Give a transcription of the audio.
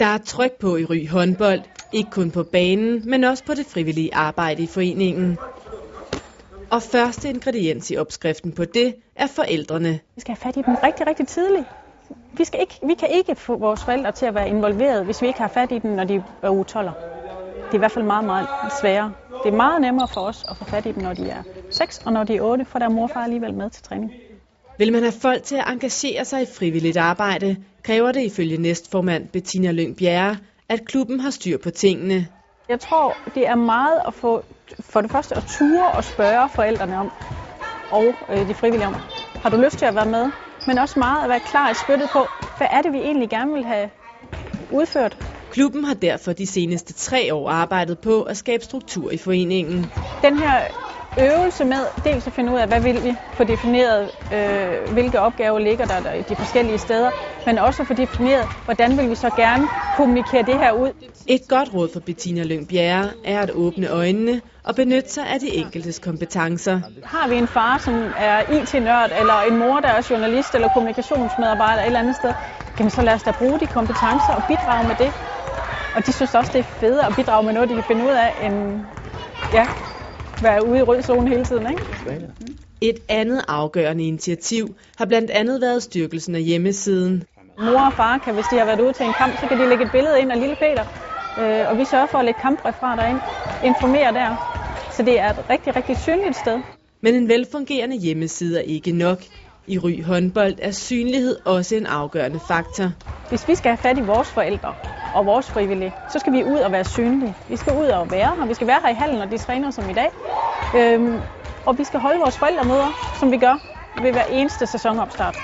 Der er tryk på i Ry håndbold, ikke kun på banen, men også på det frivillige arbejde i foreningen. Og første ingrediens i opskriften på det er forældrene. Vi skal have fat i dem rigtig, rigtig tidligt. Vi, skal ikke, vi kan ikke få vores forældre til at være involveret, hvis vi ikke har fat i dem, når de er uge 12. Det er i hvert fald meget, meget sværere. Det er meget nemmere for os at få fat i dem, når de er 6 og når de er 8, for der er mor og far alligevel med til træning. Vil man have folk til at engagere sig i frivilligt arbejde, kræver det ifølge næstformand Bettina Lyng Bjerre, at klubben har styr på tingene. Jeg tror, det er meget at få for det første at ture og spørge forældrene om, og øh, de frivillige om, har du lyst til at være med? Men også meget at være klar i spyttet på, hvad er det, vi egentlig gerne vil have udført? Klubben har derfor de seneste tre år arbejdet på at skabe struktur i foreningen. Den her øvelse med dels at finde ud af, hvad vil vi få defineret, øh, hvilke opgaver ligger der, der i de forskellige steder, men også at få defineret, hvordan vil vi så gerne kommunikere det her ud. Et godt råd for Bettina Lyng Bjerre er at åbne øjnene og benytte sig af de enkeltes kompetencer. Har vi en far, som er IT-nørd, eller en mor, der er journalist eller kommunikationsmedarbejder et eller andet sted, jamen så lad os da bruge de kompetencer og bidrage med det. Og de synes også, det er federe at bidrage med noget, de kan finde ud af, end ja, være ude i rød zone hele tiden. Ikke? Et andet afgørende initiativ har blandt andet været styrkelsen af hjemmesiden. Mor og far kan, hvis de har været ude til en kamp, så kan de lægge et billede ind af lille Peter. Øh, og vi sørger for at lægge kampreferater derind, informere der. Så det er et rigtig, rigtig synligt sted. Men en velfungerende hjemmeside er ikke nok. I Ry håndbold er synlighed også en afgørende faktor. Hvis vi skal have fat i vores forældre og vores frivillige, så skal vi ud og være synlige. Vi skal ud og være her. Vi skal være her i hallen, når de træner som i dag. Øhm, og vi skal holde vores forældremøder, som vi gør ved hver eneste sæsonopstart.